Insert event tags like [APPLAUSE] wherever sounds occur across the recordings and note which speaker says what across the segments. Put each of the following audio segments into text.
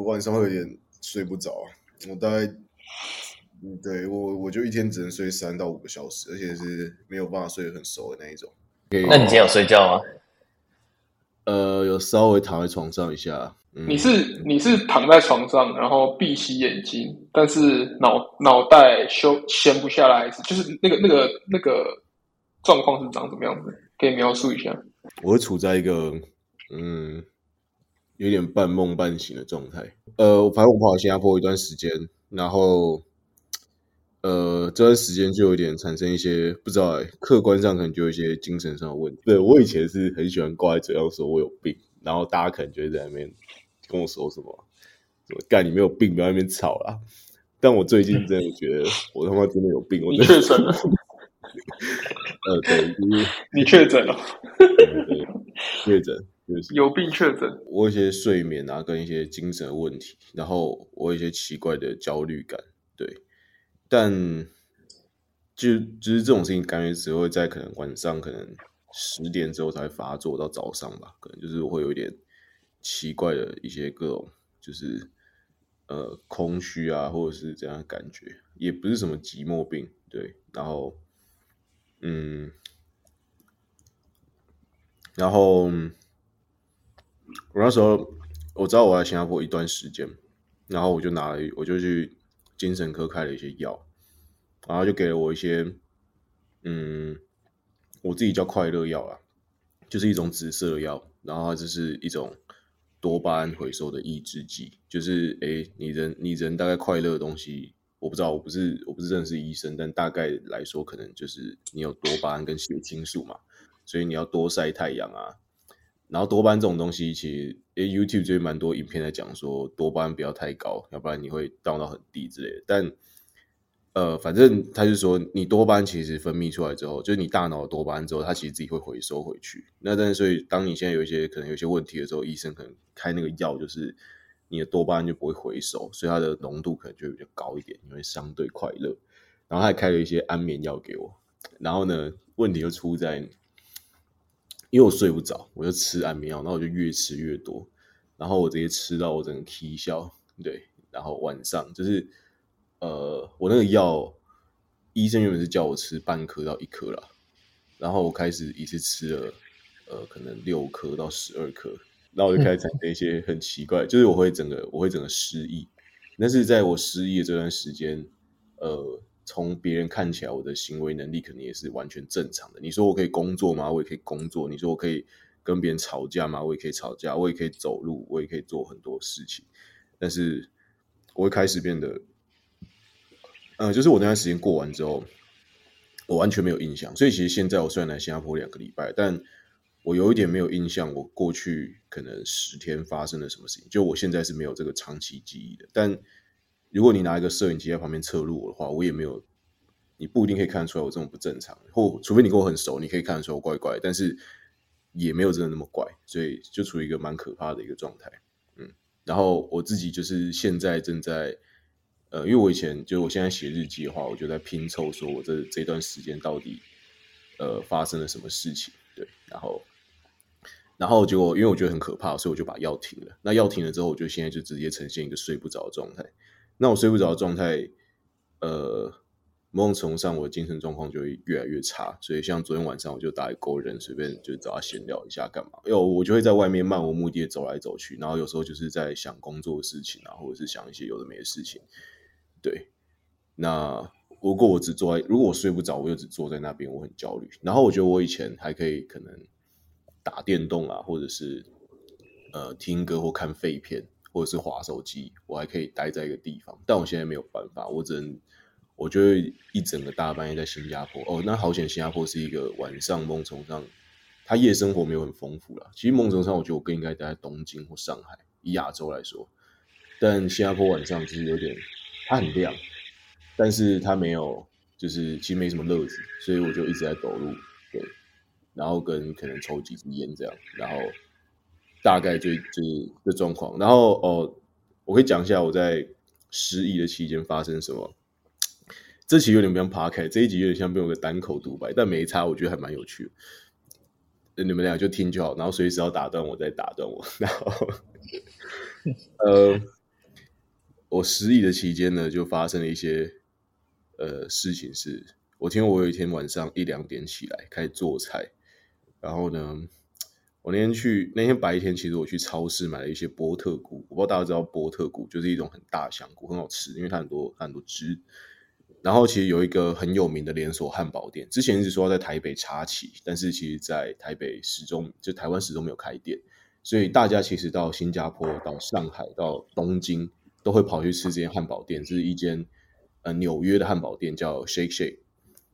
Speaker 1: 我晚上会有点睡不着，我大概，嗯，对我我就一天只能睡三到五个小时，而且是没有办法睡得很熟的那一种。
Speaker 2: 那你今天有睡觉吗？
Speaker 1: 呃，有稍微躺在床上一下。
Speaker 3: 嗯、你是你是躺在床上，然后闭起眼睛，但是脑脑袋休闲不下来，就是那个那个那个状况是长什么样子？可以描述一下？
Speaker 1: 我会处在一个嗯，有点半梦半醒的状态。呃，反正我跑新加坡一段时间，然后呃，这段时间就有点产生一些不知道哎，客观上可能就有一些精神上的问题。对，我以前是很喜欢挂在嘴上说我有病。然后大家可能就会在那边跟我说什么，什么干你没有病，不要在那边吵啦。但我最近真的觉得我他妈真的有病，我
Speaker 3: 确诊了。[LAUGHS]
Speaker 1: 呃，对，就是
Speaker 3: 你确诊了，
Speaker 1: 确诊就是
Speaker 3: 有病确诊。
Speaker 1: 我有一些睡眠啊，跟一些精神问题，然后我有一些奇怪的焦虑感，对。但就就是这种事情，感觉只会在可能晚上可能。十点之后才发作到早上吧，可能就是我会有一点奇怪的一些各种，就是呃空虚啊，或者是这样的感觉，也不是什么寂寞病，对。然后，嗯，然后我那时候我知道我在新加坡一段时间，然后我就拿了，我就去精神科开了一些药，然后就给了我一些，嗯。我自己叫快乐药啊，就是一种紫色的药，然后它就是一种多巴胺回收的抑制剂，就是诶，你人你人大概快乐的东西，我不知道，我不是我不是真的是医生，但大概来说，可能就是你有多巴胺跟血清素嘛，所以你要多晒太阳啊，然后多巴胺这种东西，其实 YouTube 最近蛮多影片在讲说多巴胺不要太高，要不然你会掉到很低之类的，但。呃，反正他就说，你多巴胺其实分泌出来之后，就是你大脑多巴胺之后，它其实自己会回收回去。那但是，所以当你现在有一些可能有些问题的时候，医生可能开那个药，就是你的多巴胺就不会回收，所以它的浓度可能就会比较高一点，你会相对快乐。然后他还开了一些安眠药给我。然后呢，问题就出在，因为我睡不着，我就吃安眠药，然后我就越吃越多，然后我直接吃到我整个起笑，对，然后晚上就是。呃，我那个药，医生原本是叫我吃半颗到一颗啦，然后我开始一次吃了，呃，可能六颗到十二颗，然后我就开始产生一些很奇怪，就是我会整个我会整个失忆，但是在我失忆的这段时间，呃，从别人看起来我的行为能力肯定也是完全正常的。你说我可以工作吗？我也可以工作。你说我可以跟别人吵架吗？我也可以吵架。我也可以走路，我也可以做很多事情，但是我会开始变得。嗯，就是我那段时间过完之后，我完全没有印象。所以其实现在我虽然来新加坡两个礼拜，但我有一点没有印象，我过去可能十天发生了什么事情。就我现在是没有这个长期记忆的。但如果你拿一个摄影机在旁边侧录我的话，我也没有，你不一定可以看得出来我这种不正常。或除非你跟我很熟，你可以看得出来我怪怪，但是也没有真的那么怪。所以就处于一个蛮可怕的一个状态。嗯，然后我自己就是现在正在。呃，因为我以前就我现在写日记的话，我就在拼凑，说我这这段时间到底呃发生了什么事情，对，然后然后结果因为我觉得很可怕，所以我就把药停了。那药停了之后，我就现在就直接呈现一个睡不着的状态。那我睡不着的状态，呃，某种程度上我的精神状况就会越来越差。所以像昨天晚上，我就打一勾人，随便就找他闲聊一下干嘛？因为我就会在外面漫无目的走来走去，然后有时候就是在想工作的事情啊，或者是想一些有的没的事情。对，那如果我只坐在，如果我睡不着，我就只坐在那边，我很焦虑。然后我觉得我以前还可以，可能打电动啊，或者是呃听歌或看废片，或者是滑手机，我还可以待在一个地方。但我现在没有办法，我只能，我就会一整个大半夜在新加坡。哦，那好险，新加坡是一个晚上梦中上，它夜生活没有很丰富啦。其实梦中上，我觉得我更应该待在东京或上海，以亚洲来说。但新加坡晚上其实有点。它很亮，但是它没有，就是其实没什么乐子，所以我就一直在走路，对，然后跟可能抽几支烟这样，然后大概就就是这状况。然后哦，我可以讲一下我在失忆的期间发生什么。这期有点不像 Podcast，这一集有点像被我的单口独白，但没差，我觉得还蛮有趣的。你们俩就听就好，然后随时要打断我再打断我。[LAUGHS] 然后，呃。我失忆的期间呢，就发生了一些呃事情是，是我听我有一天晚上一两点起来开始做菜，然后呢，我那天去那天白天，其实我去超市买了一些波特菇，我不知道大家知道波特菇就是一种很大香菇，很好吃，因为它很多很多汁。然后其实有一个很有名的连锁汉堡店，之前一直说在台北插旗，但是其实在台北始终就台湾始终没有开店，所以大家其实到新加坡、到上海、到东京都会跑去吃这间汉堡店，这是一间呃纽约的汉堡店，叫 Shake Shake。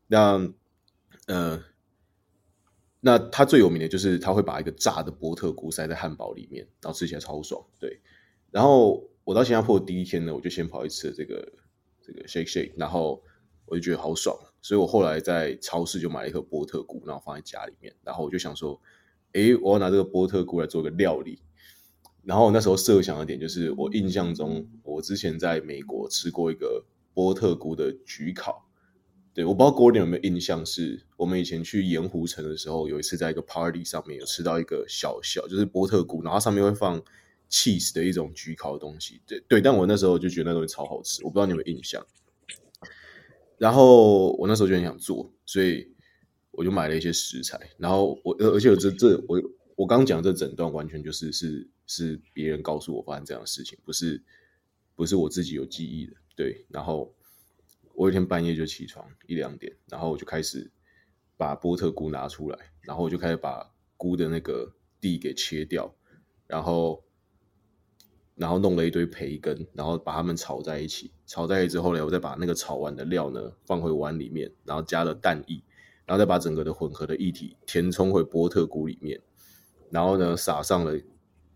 Speaker 1: 那呃，那它最有名的就是它会把一个炸的波特菇塞在汉堡里面，然后吃起来超爽。对，然后我到新加坡第一天呢，我就先跑去吃了这个。这个 shake shake，然后我就觉得好爽，所以我后来在超市就买了一颗波特菇，然后放在家里面，然后我就想说，诶，我要拿这个波特菇来做个料理。然后那时候设想的点就是，我印象中我之前在美国吃过一个波特菇的焗烤，对，我不知道 Gordon 有没有印象是，我们以前去盐湖城的时候，有一次在一个 party 上面有吃到一个小小就是波特菇，然后上面会放。cheese 的一种焗烤的东西，对对，但我那时候就觉得那东西超好吃，我不知道你有没有印象。然后我那时候就很想做，所以我就买了一些食材。然后我而且我这这我我刚讲这整段完全就是是是别人告诉我发生这样的事情，不是不是我自己有记忆的。对，然后我有一天半夜就起床一两点，然后我就开始把波特菇拿出来，然后我就开始把菇的那个蒂给切掉，然后。然后弄了一堆培根，然后把它们炒在一起。炒在一起之后呢，我再把那个炒完的料呢放回碗里面，然后加了蛋液，然后再把整个的混合的液体填充回波特菇里面，然后呢撒上了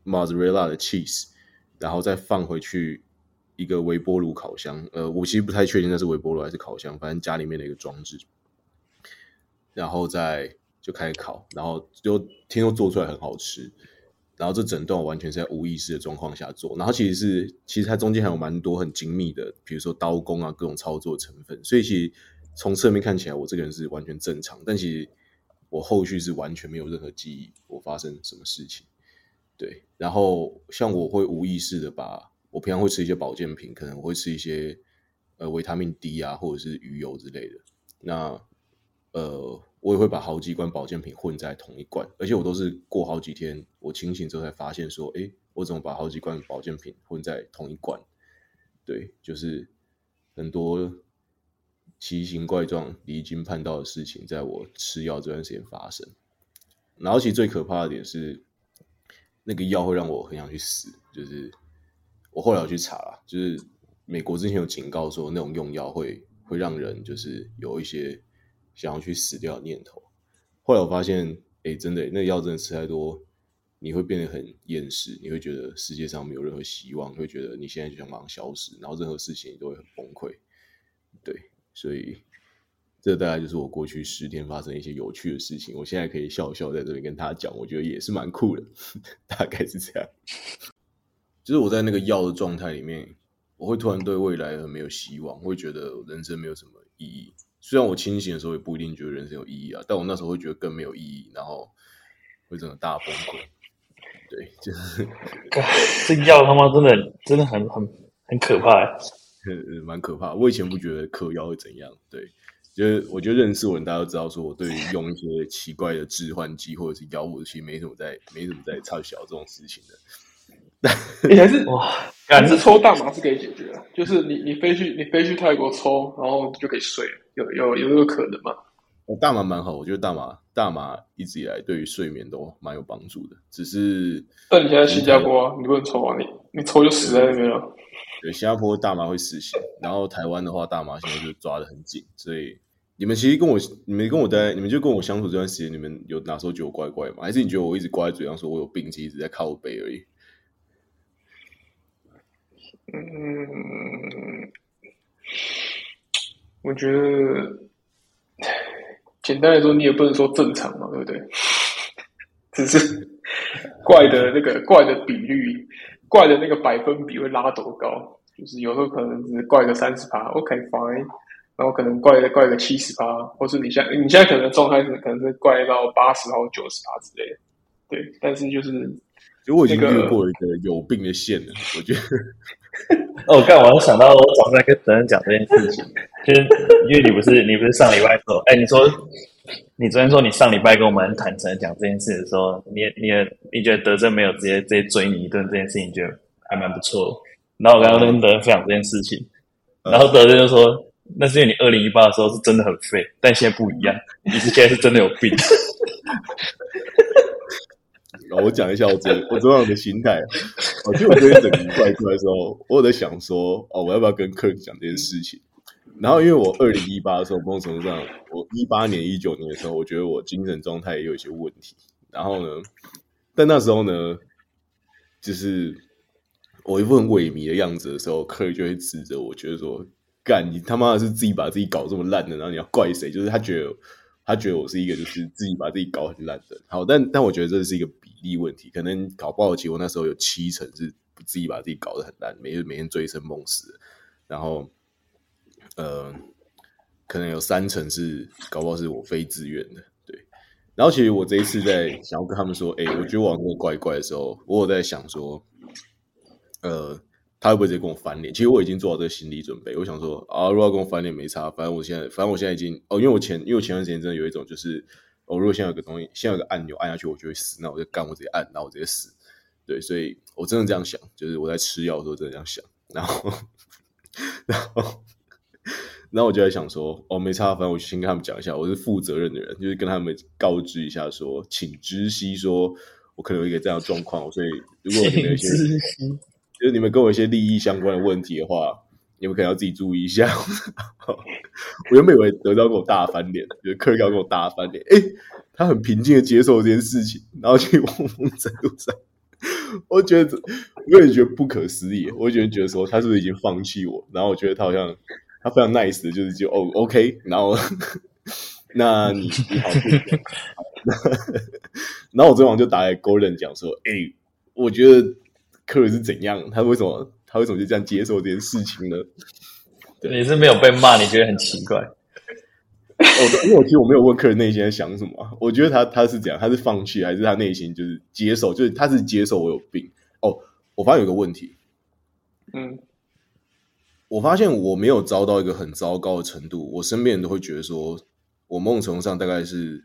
Speaker 1: mozzarella 的 cheese，然后再放回去一个微波炉烤箱。呃，我其实不太确定那是微波炉还是烤箱，反正家里面的一个装置。然后再就开始烤，然后就听说做出来很好吃。然后这整段我完全是在无意识的状况下做，然后其实是其实它中间还有蛮多很精密的，比如说刀工啊，各种操作成分，所以其实从侧面看起来我这个人是完全正常，但其实我后续是完全没有任何记忆我发生什么事情。对，然后像我会无意识的把我平常会吃一些保健品，可能我会吃一些呃维他命 D 啊，或者是鱼油之类的，那呃。我也会把好几罐保健品混在同一罐，而且我都是过好几天，我清醒之后才发现说，诶，我怎么把好几罐保健品混在同一罐？对，就是很多奇形怪状、离经叛道的事情，在我吃药这段时间发生。然后，其实最可怕的点是，那个药会让我很想去死。就是我后来有去查了，就是美国之前有警告说，那种用药会会让人就是有一些。想要去死掉的念头，后来我发现，哎，真的，那个药真的吃太多，你会变得很厌世，你会觉得世界上没有任何希望，会觉得你现在就想马上消失，然后任何事情你都会很崩溃。对，所以这大概就是我过去十天发生一些有趣的事情。我现在可以笑笑在这里跟他讲，我觉得也是蛮酷的，[LAUGHS] 大概是这样。就是我在那个药的状态里面，我会突然对未来很没有希望，会觉得人生没有什么意义。虽然我清醒的时候也不一定觉得人生有意义啊，但我那时候会觉得更没有意义，然后会整个大崩溃。对，[LAUGHS] 就是
Speaker 2: 这药他妈真的真的很很很可怕，[LAUGHS]
Speaker 1: 嗯，蛮可怕。我以前不觉得嗑药会怎样，对，就是我觉得认识我人大家都知道，说我对于用一些奇怪的致幻剂或者是药物，其实没什么在没什么在插小这种事情的。[LAUGHS]
Speaker 3: 你还是哇，还是抽大麻是可以解决的，就是你你飞去你飞去泰国抽，然后就可以睡，有有有这个可能吗？
Speaker 1: 我大麻蛮好，我觉得大麻大麻一直以来对于睡眠都蛮有帮助的，只是
Speaker 3: 但你现在新加坡啊，你不能抽啊，你你抽就死在那边了。
Speaker 1: 对，新加坡大麻会死刑，然后台湾的话，大麻现在就抓的很紧，所以你们其实跟我你们跟我待，你们就跟我相处这段时间，你们有哪时候觉得我怪怪吗？还是你觉得我一直挂在嘴上说我有病，其实一直在靠背而已？
Speaker 3: 嗯，我觉得简单来说，你也不能说正常嘛，对不对？[LAUGHS] 只是怪的那个怪的比率，怪的那个百分比会拉多高？就是有时候可能只怪个三十趴，OK fine，然后可能怪的怪个七十趴，或是你现在你现在可能状态是可能是怪到八十或九十趴之类的，对。但是就是。
Speaker 1: 如果已经越过一个有病的线了，[LAUGHS] 我觉得
Speaker 2: 哦，刚我想到我早上跟德恩讲这件事情，就是因为你不是你不是上礼拜说，哎，你说你昨天说你上礼拜跟我们很坦诚的讲这件事的时候，你你也你觉得德正没有直接直接追你一顿这件事情，你觉得还蛮不错的。然后我刚刚跟德恩分享这件事情，然后德正就说，那是因为你二零一八的时候是真的很废，但现在不一样，你是现在是真的有病。[LAUGHS]
Speaker 1: 然后我讲一下我昨我昨晚的心态。我记得我昨天整个礼拜出来的时候，我有在想说，哦，我要不要跟 Kirk 讲这件事情？然后因为我二零一八的时候，某种程度上，我一八年、一九年的时候，我觉得我精神状态也有一些问题。然后呢，但那时候呢，就是我一副很萎靡的样子的时候，Kirk 就会指责我，觉得说，干你他妈的是自己把自己搞这么烂的，然后你要怪谁？就是他觉得他觉得我是一个就是自己把自己搞很烂的。好，但但我觉得这是一个。力问题，可能搞不好，其实我那时候有七成是自己把自己搞得很烂，每日每天醉生梦死，然后呃，可能有三成是搞不好是我非自愿的，对。然后其实我这一次在想要跟他们说，哎、我觉得我那个怪怪的时候，我有在想说，呃，他会不会直接跟我翻脸？其实我已经做好这个心理准备，我想说啊，如果要跟我翻脸没差，反正我现在，反正我现在已经哦，因为我前因为我前段时间真的有一种就是。我、哦、如果现在有个东西，现在有个按钮按下去，我就会死，那我就干，我直接按，然后我直接死。对，所以我真的这样想，就是我在吃药的时候真的这样想。然后，[LAUGHS] 然后，然后我就在想说，哦，没差，反正我先跟他们讲一下，我是负责任的人，就是跟他们告知一下说，说请知悉，说我可能有一个这样的状况，所以如果你们有一些，就是你们跟我一些利益相关的问题的话。你们可能要自己注意一下。[LAUGHS] 我原本以为德昭跟我大翻脸，觉得克尔要跟我大翻脸。哎，他很平静的接受这件事情，然后去汪峰在路上，我觉得我也觉得不可思议。我觉得觉得说他是不是已经放弃我？然后我觉得他好像他非常 nice 的，就是就哦 OK，然后那你你好，[LAUGHS] 然后我昨晚就打给 Gordon 讲说，哎，我觉得克尔是怎样？他为什么？他为什么就这样接受这件事情呢？对，
Speaker 2: 你是没有被骂，你觉得很奇怪？
Speaker 1: 哦，因为我其实我没有问客人内心在想什么。我觉得他他是怎样？他是放弃，还是他内心就是接受？就是他是接受我有病。哦，我发现有个问题。
Speaker 3: 嗯，
Speaker 1: 我发现我没有遭到一个很糟糕的程度。我身边人都会觉得说，我某种程度上大概是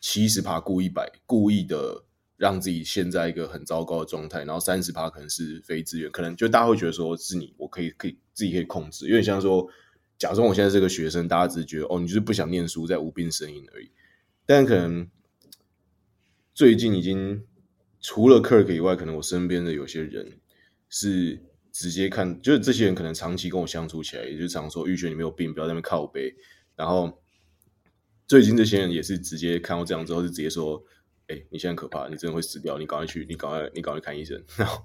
Speaker 1: 七十趴故意摆故意的。让自己陷在一个很糟糕的状态，然后三十趴可能是非自愿，可能就大家会觉得说是你，我可以可以自己可以控制，有点像说，假装我现在是个学生，大家只是觉得哦，你就是不想念书，在无病呻吟而已。但可能最近已经除了 Kirk 以外，可能我身边的有些人是直接看，就是这些人可能长期跟我相处起来，也就是常说玉璇你没有病，不要在那边靠背。然后最近这些人也是直接看到这样之后，就直接说。哎、欸，你现在可怕，你真的会死掉，你赶快去，你赶快，你赶快看医生。然后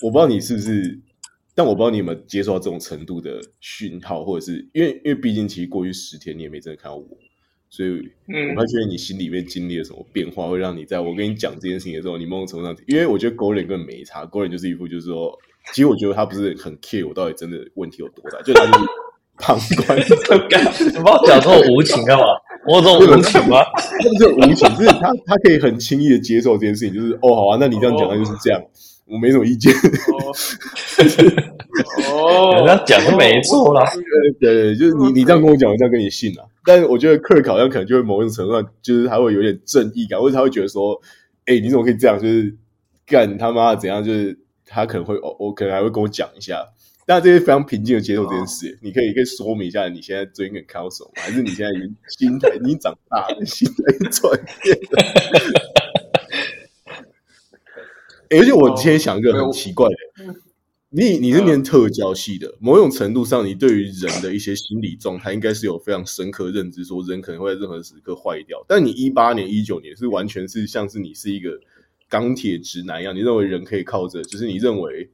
Speaker 1: 我不知道你是不是，但我不知道你有没有接受到这种程度的讯号，或者是因为，因为毕竟其实过去十天你也没真的看到我，所以我还觉得你心里面经历了什么变化，会让你在我跟你讲这件事情的时候，你某种程度上，因为我觉得 Gordon 根本没差，Gordon 就是一副就是说，其实我觉得他不是很 care 我到底真的问题有多大，就他就是旁观，
Speaker 2: 你不要讲这么无情干嘛？我有这种无情吗？
Speaker 1: 他不是无情，就是他他可以很轻易的接受这件事情，就是哦，好啊，那你这样讲，那就是这样，哦、我没什么意见。
Speaker 2: 哦，人家讲的没错啦，
Speaker 1: 对对，就是你你这样跟我讲，我这样跟你信啊。但是我觉得克尔好像可能就会某种程度上，就是他会有点正义感，或者他会觉得说，哎、欸，你怎么可以这样？就是干他妈怎样？就是他可能会哦，我可能还会跟我讲一下。那这些非常平静的接受这件事，你可以可以说明一下，你现在最近很靠手，还是你现在已经心态已经长大了，心态转变了？而且我今天想一个很奇怪的，你你是念特教系的，某种程度上，你对于人的一些心理状态，应该是有非常深刻认知，说人可能会在任何时刻坏掉。但你一八年、一九年是完全是像是你是一个钢铁直男一样，你认为人可以靠着，就是你认为。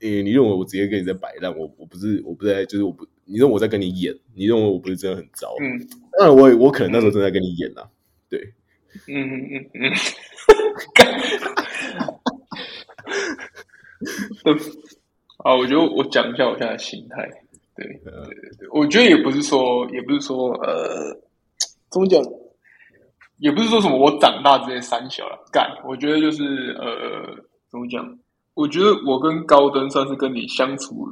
Speaker 1: 诶、欸，你认为我直接跟你在摆烂？我我不是，我不在，就是我不，你认为我在跟你演？你认为我不是真的很糟？嗯，当然我我可能那时候正在跟你演呐、啊，对，
Speaker 3: 嗯嗯嗯啊，我觉得我讲一下我现在的心态，对，对对对，我觉得也不是说，也不是说，呃，怎么讲，也不是说什么我长大这些三小了，干，我觉得就是呃，怎么讲？我觉得我跟高登算是跟你相处，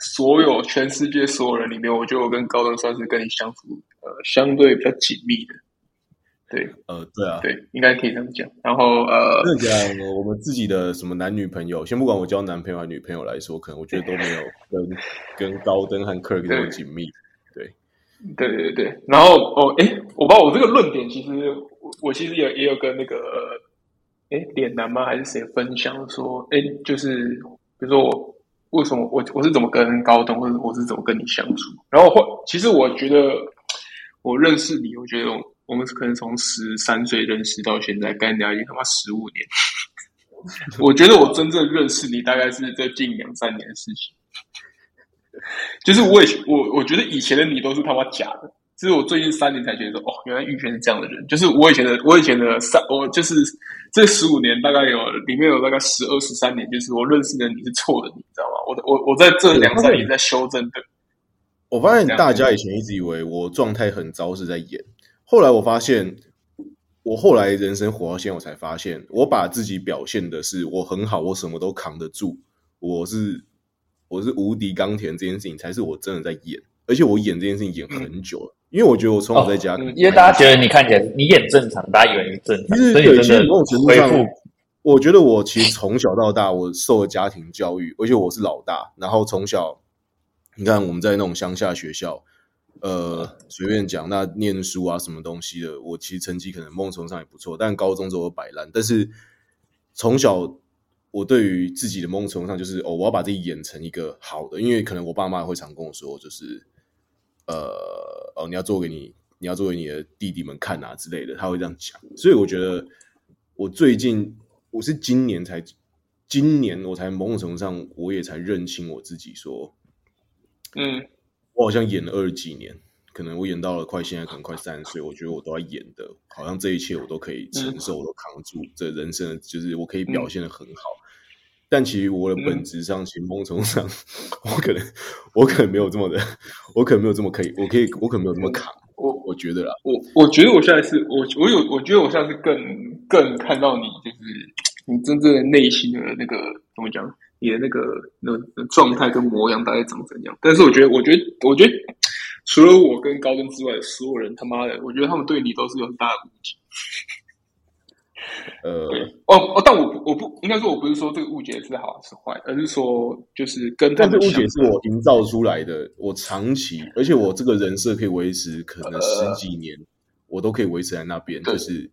Speaker 3: 所有全世界所有人里面，我觉得我跟高登算是跟你相处呃相对比较紧密的。对，
Speaker 1: 呃，对啊，
Speaker 3: 对，应该可以这么讲。然后呃，
Speaker 1: 这讲我们自己的什么男女朋友，先不管我交男朋友还是女朋友来说，可能我觉得都没有跟 [LAUGHS] 跟高登和 Kirk 那么紧密。对，
Speaker 3: 对对对。然后哦，哎，我把我这个论点，其实我我其实也也有跟那个。哎，脸男吗？还是谁分享说？哎，就是比如说我为什么我我是怎么跟高登，或者我是怎么跟你相处？然后或其实我觉得我认识你，我觉得我们可能从十三岁认识到现在，干掉已经他妈十五年。我觉得我真正认识你，大概是这近两三年的事情。就是我以前我我觉得以前的你都是他妈假的。其实我最近三年才觉得说，哦，原来玉轩是这样的人。就是我以前的，我以前的三，我就是这十五年大概有里面有大概十二十三年，就是我认识的你是错的，你知道吗？我我我在这两三年在修正的。
Speaker 1: 我发现大家以前一直以为我状态很糟是在演，后来我发现，我后来人生活到现在，我才发现，我把自己表现的是我很好，我什么都扛得住，我是我是无敌钢铁这件事情，才是我真的在演，而且我演这件事情演很久了。嗯因为我觉得我从小在家、
Speaker 2: 因为大家觉得你看起来你演正常，大家以为你正常，所以真的恢复。
Speaker 1: 我觉得我其实从小到大，我受了家庭教育，而且我是老大。然后从小，你看我们在那种乡下学校，呃，随便讲，那念书啊什么东西的，我其实成绩可能某种程度上也不错，但高中之后摆烂。但是从小，我对于自己的某种程度上，就是哦，我要把自己演成一个好的，因为可能我爸妈会常跟我说，就是。呃哦，你要做给你，你要做给你的弟弟们看啊之类的，他会这样讲。所以我觉得，我最近我是今年才，今年我才某种程度上，我也才认清我自己，说，嗯，我好像演了二十几年，可能我演到了快现在可能快三十岁，我觉得我都要演的，好像这一切我都可以承受，我都扛住，这人生就是我可以表现的很好。但其实我的本质上，其实某种上，我可能我可能没有这么的，我可能没有这么可以，我可以我可能没有这么扛。我我觉得啦，
Speaker 3: 我我觉得我现在是我我有我觉得我现在是更更看到你，就是你真正的内心的那个怎么讲，你的那个那状态跟模样大概长怎样？但是我觉得，我觉得，我觉得除了我跟高登之外所有人，他妈的，我觉得他们对你都是有很大的误解。
Speaker 1: 呃，
Speaker 3: 哦哦，但我我不应该说，我不是说这个误解是好是坏，而是说就是跟。
Speaker 1: 但是误解是我营造出来的，我长期，而且我这个人设可以维持可能十几年，呃、我都可以维持在那边，就是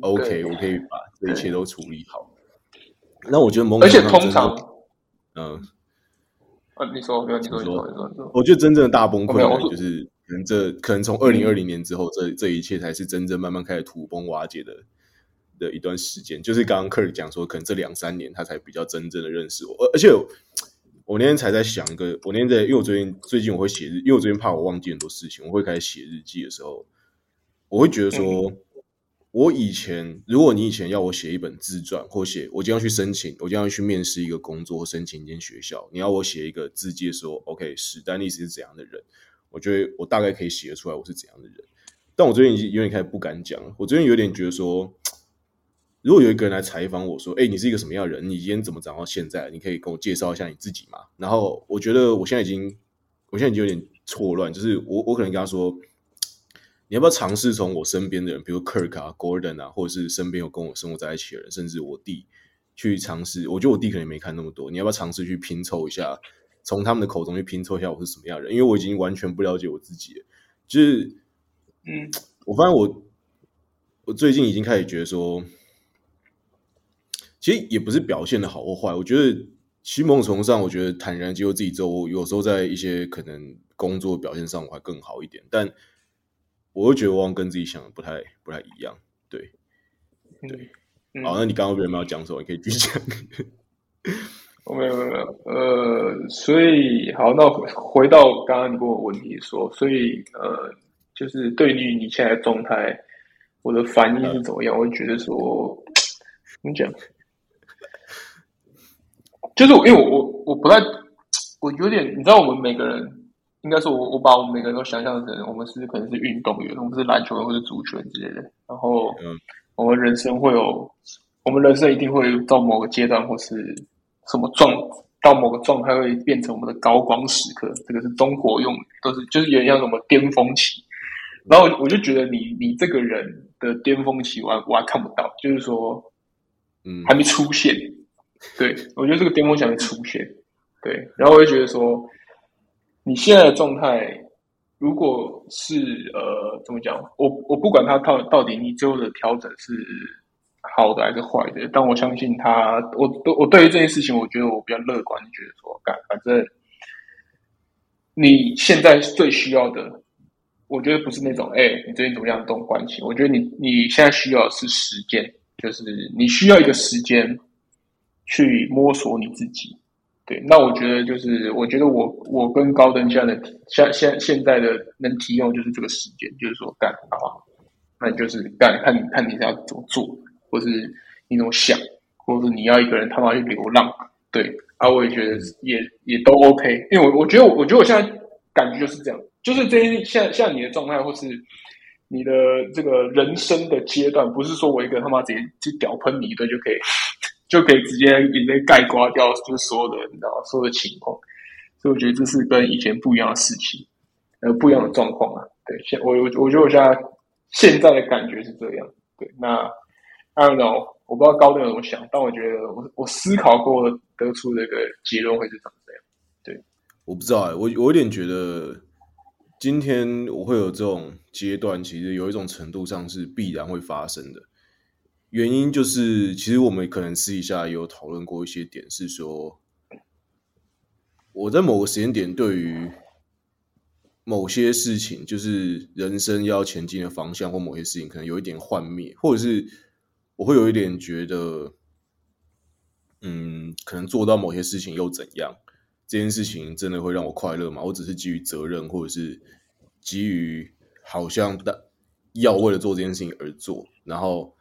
Speaker 1: OK，我可以把这一切都处理好。那我觉得某种，而
Speaker 3: 且通常，
Speaker 1: 嗯，
Speaker 3: 啊，你说，你说，你说，你说，
Speaker 1: 我觉得真正的大崩溃就是可能这可能从二零二零年之后，这这一切才是真正慢慢开始土崩瓦解的。的一段时间，就是刚刚 Kirk 讲说，可能这两三年他才比较真正的认识我，而而且我，那天才在想一个，我那天在，因为我最近最近我会写日，因为我最近怕我忘记很多事情，我会开始写日记的时候，我会觉得说，嗯、我以前如果你以前要我写一本自传，或写我今天要去申请，我今天要去面试一个工作或申请一间学校，你要我写一个自介说，OK，史丹利是怎样的人，我觉得我大概可以写得出来我是怎样的人，但我最近已经有点开始不敢讲，我最近有点觉得说。如果有一个人来采访我说：“哎，你是一个什么样的人？你今天怎么长到现在？你可以跟我介绍一下你自己吗？”然后我觉得我现在已经，我现在已经有点错乱，就是我我可能跟他说：“你要不要尝试从我身边的人，比如 Kirk 啊、Gordon 啊，或者是身边有跟我生活在一起的人，甚至我弟，去尝试？我觉得我弟可能没看那么多，你要不要尝试去拼凑一下，从他们的口中去拼凑一下我是什么样的人？因为我已经完全不了解我自己了。就是，嗯，我发现我我最近已经开始觉得说。”其实也不是表现的好或坏，我觉得其实某种程度上，我觉得坦然接受自己之后，有时候在一些可能工作表现上我还更好一点，但我会觉得往往跟自己想的不太不太一样。对，对，嗯、好，那你刚刚为什么要讲什么？你可以继续讲。[LAUGHS]
Speaker 3: 我没有没有没有，呃，所以好，那回到刚刚你问我问题说，所以呃，就是对于你现在的状态，我的反应是怎么样？嗯、我会觉得说，[TSK] 怎么讲？就是因为我我我不太，我有点你知道，我们每个人应该说我我把我们每个人都想象成我们是可能是运动员，我们是篮球员或者足球员之类的。然后，我们人生会有我们人生一定会到某个阶段或是什么状，到某个状态会变成我们的高光时刻。这个是中国用，都是就是有点像什么巅峰期。然后我就觉得你你这个人的巅峰期我还我还看不到，就是说，嗯，还没出现。对，我觉得这个巅峰期还没出现。对，然后我就觉得说，你现在的状态，如果是呃怎么讲，我我不管他到到底你最后的调整是好的还是坏的，但我相信他，我都我对于这件事情，我觉得我比较乐观，觉得说，干，反正你现在最需要的。我觉得不是那种，哎、你最近怎么样这种关系？我觉得你你现在需要的是时间，就是你需要一个时间去摸索你自己。对，那我觉得就是，我觉得我我跟高登现在的现现现在的能提供就是这个时间，就是说干啊，那就是干，看你看你是要怎么做，或是你怎么想，或是你要一个人他妈去流浪，对，啊，我也觉得也也都 OK，因为我我觉得我觉得我现在感觉就是这样。就是这些像像你的状态，或是你的这个人生的阶段，不是说我一个他妈直接去屌喷你一顿就可以，就可以直接直接盖刮掉，就是所有的你知道所有的情况。所以我觉得这是跟以前不一样的事情，呃，不一样的状况啊。对，现我我我觉得我现在现在的感觉是这样。对，那 I don't know，我不知道高登有怎么想，但我觉得我我思考过得出这个结论会是长这样。对，
Speaker 1: 我不知道哎、我我有点觉得。今天我会有这种阶段，其实有一种程度上是必然会发生的。原因就是，其实我们可能私底下有讨论过一些点，是说我在某个时间点对于某些事情，就是人生要前进的方向或某些事情，可能有一点幻灭，或者是我会有一点觉得，嗯，可能做到某些事情又怎样？这件事情真的会让我快乐吗？我只是基于责任，或者是基于好像的要为了做这件事情而做，然后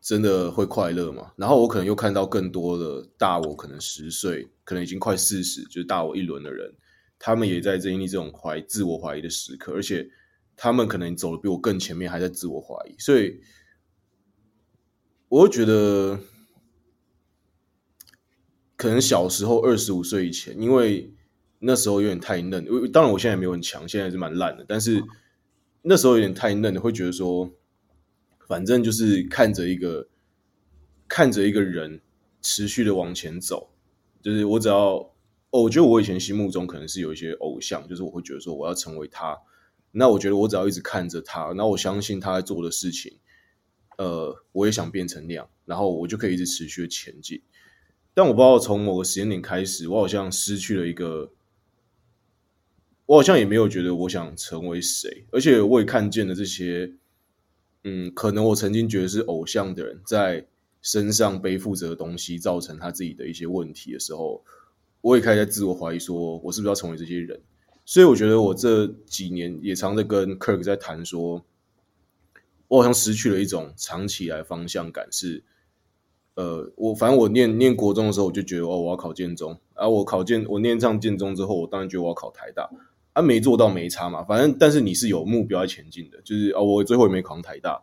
Speaker 1: 真的会快乐吗？然后我可能又看到更多的大我可能十岁，可能已经快四十，就是大我一轮的人，他们也在经历这种怀自我怀疑的时刻，而且他们可能走得比我更前面，还在自我怀疑，所以我会觉得。可能小时候二十五岁以前，因为那时候有点太嫩。当然，我现在没有很强，现在是蛮烂的。但是那时候有点太嫩，会觉得说，反正就是看着一个看着一个人持续的往前走，就是我只要哦，我觉得我以前心目中可能是有一些偶像，就是我会觉得说我要成为他。那我觉得我只要一直看着他，那我相信他在做的事情，呃，我也想变成那样，然后我就可以一直持续的前进。但我不知道从某个时间点开始，我好像失去了一个，我好像也没有觉得我想成为谁，而且我也看见了这些，嗯，可能我曾经觉得是偶像的人在身上背负着东西，造成他自己的一些问题的时候，我也开始在自我怀疑，说我是不是要成为这些人？所以我觉得我这几年也常在跟 Kirk 在谈，说我好像失去了一种长期来方向感，是。呃，我反正我念念国中的时候，我就觉得哦，我要考建中。啊，我考建，我念上建中之后，我当然觉得我要考台大。啊，没做到没差嘛，反正但是你是有目标在前进的，就是啊，我最后也没考上台大。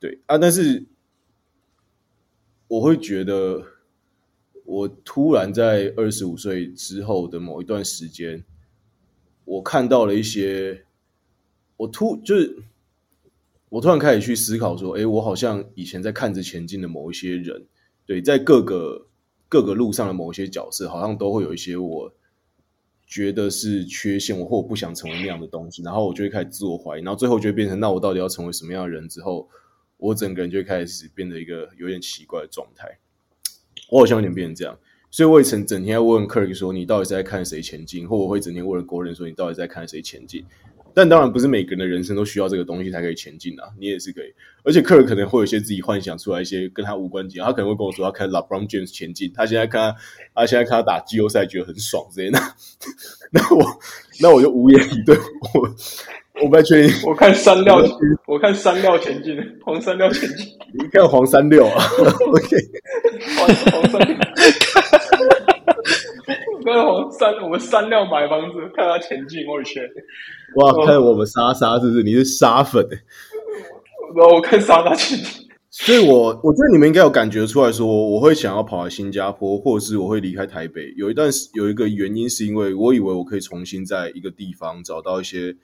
Speaker 1: 对啊，但是我会觉得，我突然在二十五岁之后的某一段时间，我看到了一些，我突就是我突然开始去思考说，诶，我好像以前在看着前进的某一些人。对，在各个各个路上的某一些角色，好像都会有一些我觉得是缺陷，我或我不想成为那样的东西，然后我就会开始自我怀疑，然后最后就会变成，那我到底要成为什么样的人？之后，我整个人就会开始变得一个有点奇怪的状态。我好像有点变成这样，所以我也曾整天在问客人说：“你到底是在看谁前进？”或我会整天问国人说：“你到底在看谁前进？”但当然不是每个人的人生都需要这个东西才可以前进啊，你也是可以。而且克尔可能会有一些自己幻想出来一些跟他无关系，他可能会跟我说他看 LeBron James 前进，他现在看他，他现在看他打季后赛觉得很爽之类的。[LAUGHS] 那我那我就无言以对，我我不太确定。[LAUGHS]
Speaker 3: 我看三料，[LAUGHS] 我看三料前进，黄三料前进。
Speaker 1: 你看黄三料啊？OK，
Speaker 3: 黄黄三六。跟黄三，我们三料买房子，看他前进，我去。
Speaker 1: 哇，看我们莎莎是不是？你是沙粉？
Speaker 3: 然后我看莎莎前进。
Speaker 1: 所以我我觉得你们应该有感觉出来说，我会想要跑来新加坡，或者是我会离开台北。有一段时有一个原因，是因为我以为我可以重新在一个地方找到一些，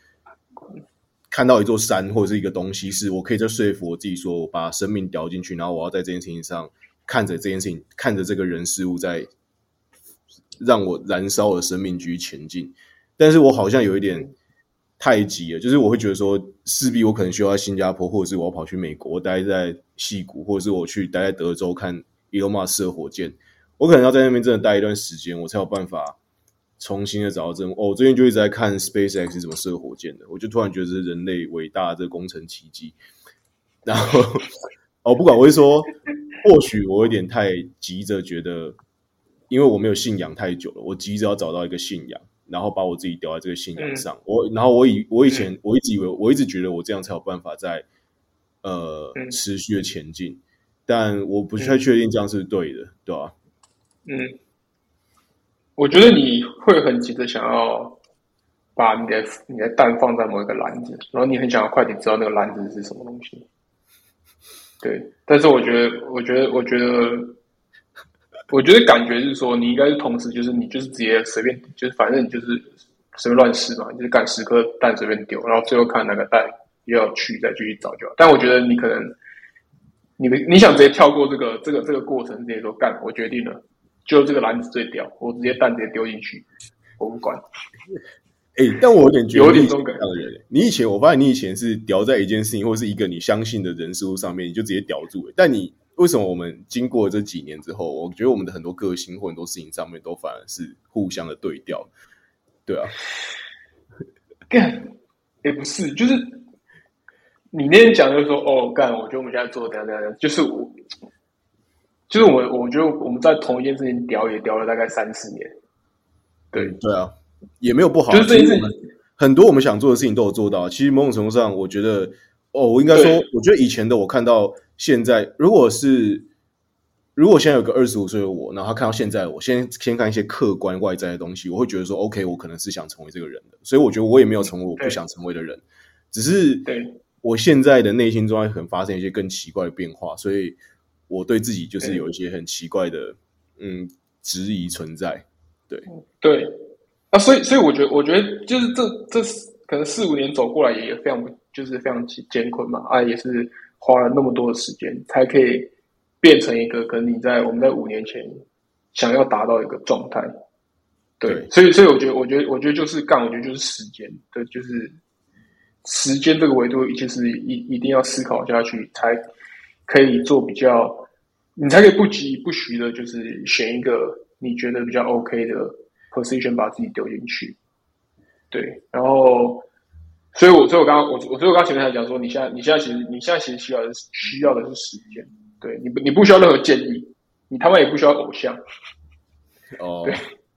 Speaker 1: 看到一座山或者是一个东西，是我可以再说服我自己，说我把生命掉进去，然后我要在这件事情上看着这件事情，看着这个人事物在让我燃烧我的生命继续前进。但是我好像有一点。太急了，就是我会觉得说，势必我可能需要在新加坡，或者是我要跑去美国，待在西谷，或者是我去待在德州看 Elon Musk 射火箭，我可能要在那边真的待一段时间，我才有办法重新的找到这。哦，我最近就一直在看 SpaceX 怎么射火箭的，我就突然觉得是人类伟大的这个工程奇迹。然后，哦，不管我会说，或许我有点太急着觉得，因为我没有信仰太久了，我急着要找到一个信仰。然后把我自己丢在这个信仰上，嗯、我然后我以我以前、嗯、我一直以为我一直觉得我这样才有办法在呃、嗯、持续的前进，但我不太确定这样是对的，嗯、对吧？
Speaker 3: 嗯，我觉得你会很急着想要把你的你的蛋放在某一个篮子，然后你很想要快点知道那个篮子是什么东西。对，但是我觉得，我觉得，我觉得。我觉得感觉是说，你应该是同时，就是你就是直接随便，就是反正你就是随便乱试嘛，就是干十颗蛋随便丢，然后最后看哪个蛋又要去再继续找就好。但我觉得你可能，你的你想直接跳过这个这个这个过程，直接说干，我决定了，就这个篮子最屌，我直接蛋直接丢进去，我不管。
Speaker 1: 哎、欸，但我有点觉得有点这种感觉，你以前我发现你以前是屌在一件事情或是一个你相信的人事物上面，你就直接屌住了，但你。为什么我们经过这几年之后，我觉得我们的很多个性或很多事情上面都反而是互相的对调，对啊，
Speaker 3: 干也不是，就是你那天讲就是说，哦，干，我觉得我们现在做的这样怎样，就是我，就是我，我觉得我们在同一件事情屌也屌了大概三四年，对。
Speaker 1: 对啊，也没有不好，就是这件事情，很多我们想做的事情都有做到。其实某种程度上，我觉得，哦，我应该说，我觉得以前的我看到。现在，如果是如果现在有个二十五岁的我，然后他看到现在我，先先看一些客观外在的东西，我会觉得说，OK，我可能是想成为这个人的，所以我觉得我也没有成为我不想成为的人，只是我现在的内心中可能发生一些更奇怪的变化，所以我对自己就是有一些很奇怪的嗯质疑存在，对。
Speaker 3: 对。啊，所以所以我觉得我觉得就是这这可能四五年走过来也非常就是非常艰困嘛，啊也是。花了那么多的时间，才可以变成一个跟你在我们在五年前想要达到一个状态。对，对所以所以我觉得，我觉得，我觉得就是干，我觉得就是时间，对，就是时间这个维度，就是一一定要思考下去，才可以做比较，你才可以不急不徐的，就是选一个你觉得比较 OK 的 position，把自己丢进去。对，然后。所以我，我所以我刚刚我我所以我刚前面才讲说，你现在你现在其实你现在其实需要的是需要的是时间，对你不你不需要任何建议，你他妈也不需要偶像。
Speaker 1: 哦，对，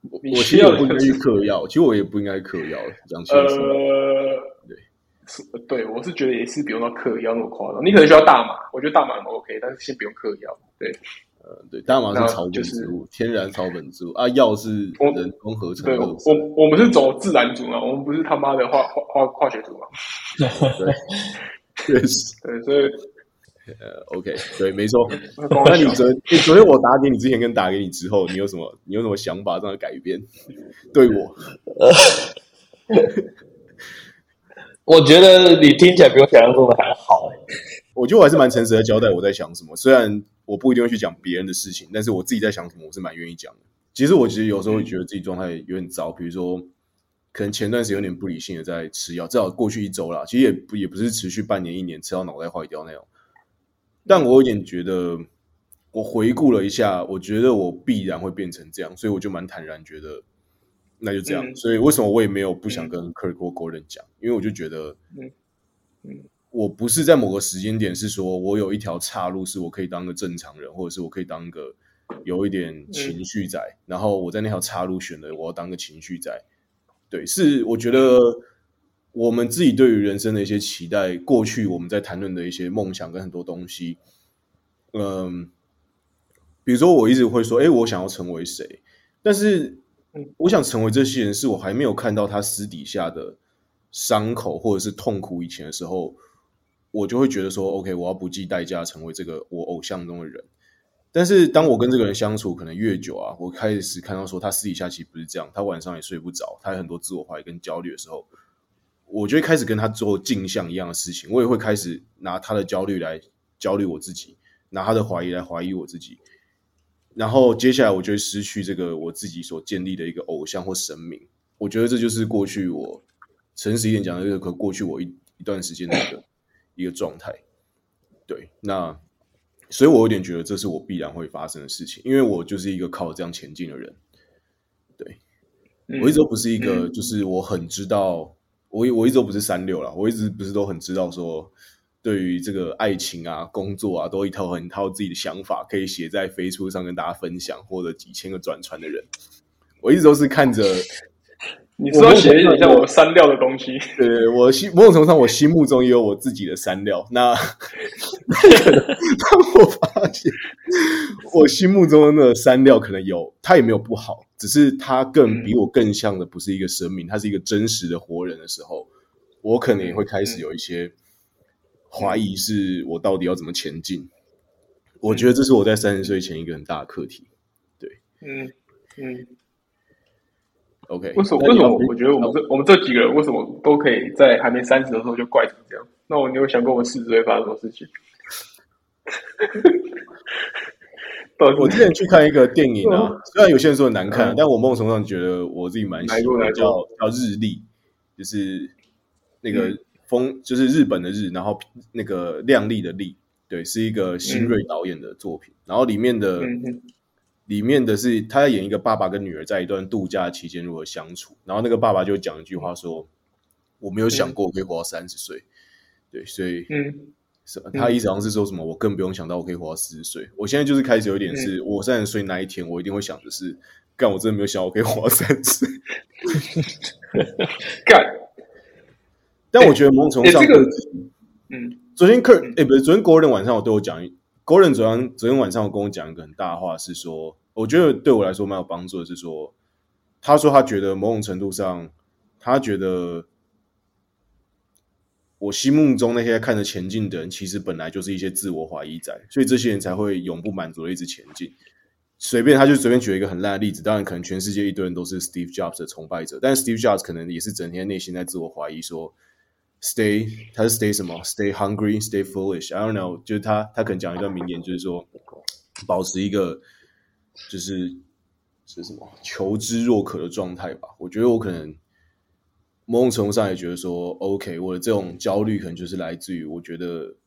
Speaker 1: 我我其实我不应该去嗑药，其实我也不应该嗑药，讲清楚。呃，对，是，对我是觉得也是不用到嗑药那么夸张，你可能需要大麻，我觉得大麻很 OK，但是先不用嗑药，对。呃，对，大麻是草本植物，就是、天然草本植物啊，药是人工合成的。对，我
Speaker 3: 我们是走自然组嘛，我们不是他妈的化化化化学组嘛。
Speaker 1: 对，[LAUGHS] 确实，
Speaker 3: 对，所以
Speaker 1: 呃，OK，对，没错。那你昨你昨天我打给你之前跟打给你之后，你有什么你有什么想法上的改变？对我，
Speaker 2: 我觉得你听起来比我想象中的还好。
Speaker 1: 我觉得我还是蛮诚实的交代我在想什么，虽然。我不一定会去讲别人的事情，但是我自己在想什么，我是蛮愿意讲的。其实我其实有时候会觉得自己状态有点糟，比如说可能前段时间有点不理性的在吃药，至少过去一周啦，其实也不也不是持续半年一年吃到脑袋坏掉那种。但我有点觉得，我回顾了一下，我觉得我必然会变成这样，所以我就蛮坦然觉得那就这样。所以为什么我也没有不想跟 Kirk 或 Gordon 讲，因为我就觉得，嗯嗯。我不是在某个时间点是说我有一条岔路，是我可以当个正常人，或者是我可以当个有一点情绪在，嗯、然后我在那条岔路选了我要当个情绪在。对，是我觉得我们自己对于人生的一些期待，过去我们在谈论的一些梦想跟很多东西，嗯，比如说我一直会说，哎，我想要成为谁，但是我想成为这些人，是我还没有看到他私底下的伤口或者是痛苦以前的时候。我就会觉得说，OK，我要不计代价成为这个我偶像中的人。但是当我跟这个人相处可能越久啊，我开始看到说他私底下其实不是这样，他晚上也睡不着，他有很多自我怀疑跟焦虑的时候，我就会开始跟他做镜像一样的事情，我也会开始拿他的焦虑来焦虑我自己，拿他的怀疑来怀疑我自己。然后接下来我就会失去这个我自己所建立的一个偶像或神明。我觉得这就是过去我诚实一点讲的这个，过去我一一段时间的一个一个状态。对，那所以我有点觉得这是我必然会发生的事情，因为我就是一个靠这样前进的人。对，我一直都不是一个，就是我很知道，我我一直都不是三六了，我一直不是都很知道说。对于这个爱情啊、工作啊，都一套很套自己的想法，可以写在 Facebook 上跟大家分享，或者几千个转传的人，我一直都是看着。
Speaker 3: 你说写一点像我删掉的东西，
Speaker 1: 对，我心某种程度上，我心目中也有我自己的删掉。那 [LAUGHS] 当我发现我心目中的那个三料可能有，他也没有不好，只是他更比我更像的不是一个生命，他是一个真实的活人的时候，我可能也会开始有一些。怀疑是我到底要怎么前进？我觉得这是我在三十岁前一个很大的课题。对，
Speaker 3: 嗯嗯。
Speaker 1: OK，
Speaker 3: 为什么？为什么？我觉得我们这我们这几个人为什么都可以在还没三十的时候就怪成这样？那我你有想过我们四十岁发生什么事情？[LAUGHS]
Speaker 1: 我之前去看一个电影啊，虽然有些人说很难看，但我某种程度上觉得我自己蛮喜欢，叫叫日历，就是那个。风就是日本的日，然后那个亮丽的丽，对，是一个新锐导演的作品。嗯、然后里面的、嗯、里面的是他在演一个爸爸跟女儿在一段度假期间如何相处。然后那个爸爸就讲一句话说：“嗯、我没有想过我可以活到三十岁。”对，所以嗯，是他意思好像是说什么，我更不用想到我可以活到四十岁。我现在就是开始有一点是，我三十岁那一天，我一定会想的是，干，我真的没有想到我可以活到三十岁，
Speaker 3: 干。
Speaker 1: 但我觉得某种程度上，
Speaker 3: 欸这个、嗯，
Speaker 1: 昨天克哎，不是昨天 Gordon 晚上我对我讲，Gordon 昨天昨天晚上跟我讲一个很大的话，是说，我觉得对我来说蛮有帮助的，是说，他说他觉得某种程度上，他觉得我心目中那些看着前进的人，其实本来就是一些自我怀疑仔，所以这些人才会永不满足的一直前进。随便他就随便举了一个很烂的例子，当然可能全世界一堆人都是 Steve Jobs 的崇拜者，但 Steve Jobs 可能也是整天内心在自我怀疑说。Stay，他是 stay 什么？Stay hungry，stay foolish。I don't know，就是他，他可能讲一段名言，就是说，保持一个，就是是什么求知若渴的状态吧。我觉得我可能某种程度上也觉得说，OK，我的这种焦虑可能就是来自于我觉得，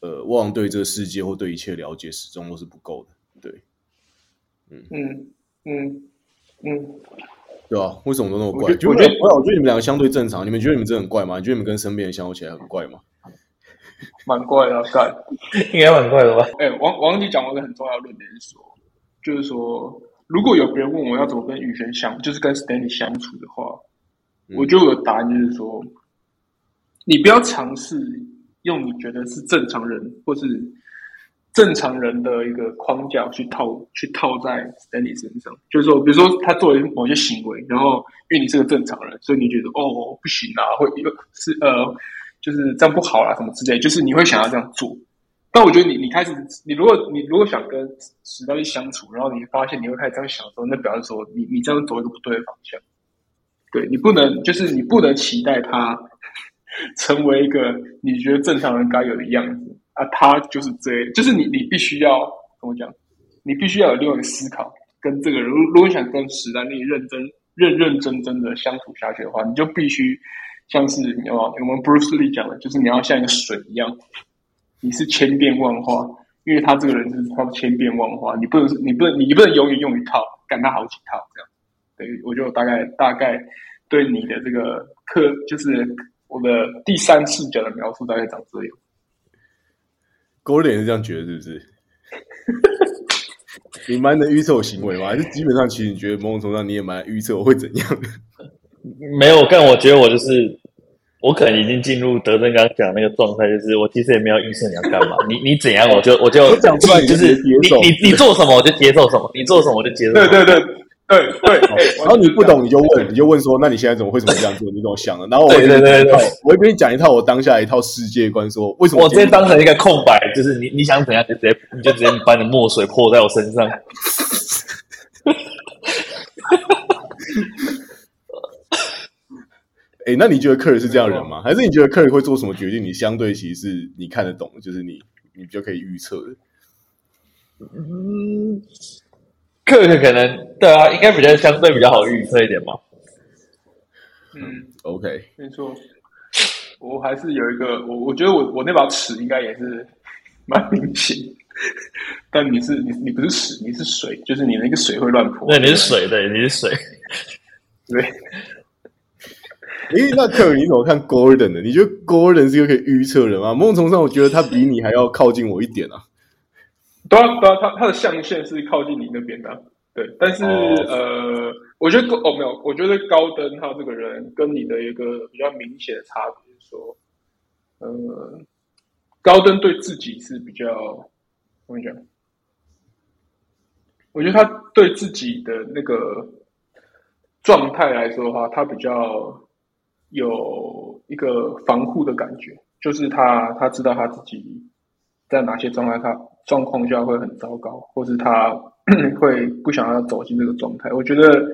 Speaker 1: 呃，我好像对这个世界或对一切了解始终都是不够的。对，
Speaker 3: 嗯嗯嗯嗯。
Speaker 1: 对啊，为什么都那么怪？我觉得，我觉得，我觉得你们两个相对正常。你们觉得你们真的很怪吗？你觉得你们跟身边人相处起来很怪吗？
Speaker 3: 蛮怪的，干，[LAUGHS]
Speaker 2: 应该蛮怪的吧？
Speaker 3: 哎、欸，王王吉讲了一个很重要的论点，是说，就是说，如果有别人问我要怎么跟宇轩相，就是跟 Stanley 相处的话，嗯、我就有答案，就是说，你不要尝试用你觉得是正常人，或是。正常人的一个框架去套去套在 Stanley 身上，就是说，比如说他做了某些行为，然后因为你是个正常人，所以你觉得哦不行啊，会有是呃，就是这样不好啦，什么之类，就是你会想要这样做。但我觉得你你开始，你如果你如果想跟史黛丽相处，然后你发现你会开始这样想的时候，那表示说你你这样走一个不对的方向。对，你不能就是你不能期待他 [LAUGHS] 成为一个你觉得正常人该有的样子。啊，他就是这，就是你，你必须要怎么讲？你必须要有另外一个思考，跟这个人，如果你想跟史丹利认真、认认真真的相处下去的话，你就必须像是你要我们 Bruce Lee 讲的，就是你要像一个水一样，你是千变万化，因为他这个人就是他千变万化，你不能，你不能，你不能永远用一套，干他好几套这样。对，我就大概大概对你的这个课，就是我的第三视角的描述，大概长这样。
Speaker 1: 狗脸是这样觉得，是不是？你蛮能预测我行为吗？还是基本上，其实你觉得某种程度上你也蛮预测我会怎样的？
Speaker 2: 没有，但我觉得我就是，我可能已经进入德正刚讲那个状态，就是我其实也没有预测你要干嘛，你你怎样，我就我就讲出来，就是你你你做什么我就接受什么，你做什么我就接受什么。
Speaker 3: 对对对对对，
Speaker 1: 然后你不懂你就问，你就问说，那你现在怎么会怎么这样做？你怎么想的？然后我
Speaker 2: 对对对对，
Speaker 1: 我会跟你讲一套我当下一套世界观，说为什么
Speaker 2: 我直接当成一个空白，就是你你想怎样就直接你就直接把你的墨水泼在我身上。
Speaker 1: 哎、欸，那你觉得 Kurt 是这样的人吗？还是你觉得 Kurt 会做什么决定？你相对其实是你看得懂，就是你你就可以预测的。
Speaker 2: 嗯，Kurt 可能对啊，应该比较相对比较好预测一点吧。
Speaker 3: 嗯
Speaker 1: ，OK，
Speaker 3: 没错。我还是有一个，我我觉得我我那把尺应该也是蛮明显。但你是你你不是屎，你是水，就是你那个水会乱泼。
Speaker 2: 对，你是水，对，你是水，
Speaker 3: 对。
Speaker 1: 诶，那 Kurt 你怎么看 Gordon 的？你觉得 Gordon 是一个可以预测人吗？某种程度上，我觉得他比你还要靠近我一点啊。
Speaker 3: 对啊，对啊，他他的象限是靠近你那边的，啊。对，但是、oh. 呃，我觉得哦没有，我觉得高登他这个人跟你的一个比较明显的差别是说，呃，高登对自己是比较怎么讲？我觉得他对自己的那个状态来说的话，他比较。有一个防护的感觉，就是他他知道他自己在哪些状态，他状况下会很糟糕，或是他 [CLEARS THROAT] 会不想要走进这个状态。我觉得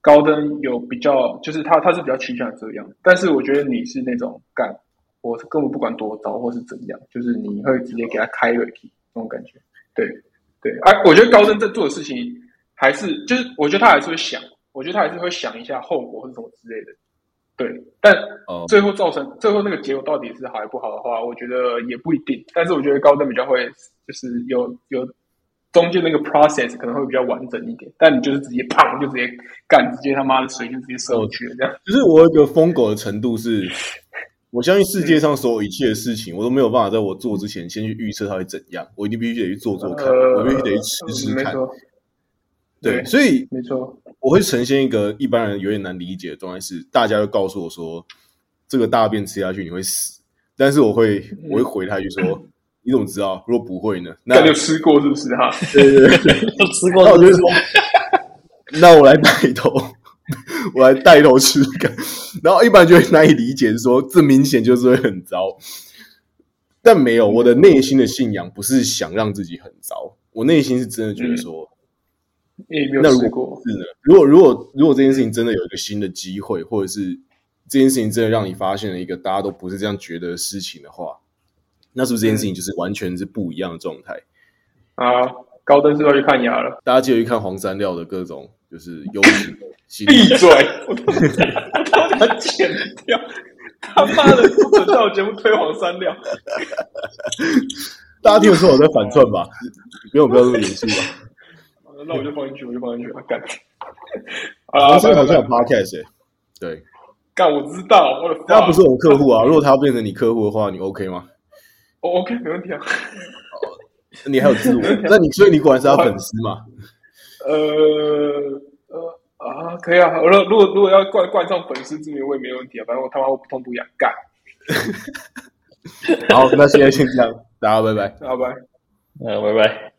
Speaker 3: 高登有比较，就是他他是比较倾向这样，但是我觉得你是那种干，我是根本不管多糟或是怎样，就是你会直接给他开瑞气那种感觉。对对，哎、啊，我觉得高登在做的事情还是就是，我觉得他还是会想，我觉得他还是会想一下后果或什么之类的。对，但最后造成、oh. 最后那个结果到底是好还是不好的话，我觉得也不一定。但是我觉得高登比较会，就是有有中间那个 process 可能会比较完整一点。但你就是直接砰就直接干，直接他妈的水就直接射过去了，这样。
Speaker 1: 就是我有一个疯狗的程度是，我相信世界上所有一切的事情，我都没有办法在我做之前先去预测它会怎样。我一定必须得去做做看，呃、我必须得去试试看。对，对，所以
Speaker 3: 没错。
Speaker 1: 我会呈现一个一般人有点难理解的状态，是大家都告诉我说，这个大便吃下去你会死，但是我会我会回他一句说，嗯、[LAUGHS] 你怎么知道？如果不会呢？那
Speaker 3: 就吃过是不是哈？
Speaker 1: 对对对，
Speaker 2: 有吃过。
Speaker 1: 那我就说，那我来带头，[LAUGHS] 我来带头吃个。然后一般就会难以理解，说这明显就是会很糟。但没有，我的内心的信仰不是想让自己很糟，我内心是真的觉得说。嗯那如果是呢？如果如果如果这件事情真的有一个新的机会，或者是这件事情真的让你发现了一个大家都不是这样觉得的事情的话，那是不是这件事情就是完全是不一样的状态？
Speaker 3: 啊，高登是要去看牙了，
Speaker 1: 大家记得去看黄山料的各种就是优质的。
Speaker 3: 闭嘴！我他妈剪掉！他妈的不准在我节目推黄山料！[LAUGHS]
Speaker 1: 大家听我说我在反串吧？不用不要这么严肃吧？
Speaker 3: 那我就放进去，我就放进去，干。[LAUGHS]
Speaker 1: 啊，这个好像有 podcast 哎，对，
Speaker 3: 干，我知道，我的
Speaker 1: 他不是我客户啊。如果他要变成你客户的话，你 OK 吗？
Speaker 3: 我 OK，没问题啊。
Speaker 1: 你还有自我，那你所以你果然是他粉丝嘛？
Speaker 3: 呃呃啊，可以啊。我说，如果如果要冠冠上粉丝之名，我也没问题啊。反正我他妈我不痛不痒，干。[LAUGHS]
Speaker 1: 好，那现在先这样，大家拜拜，
Speaker 3: 拜拜，
Speaker 2: 嗯，拜拜。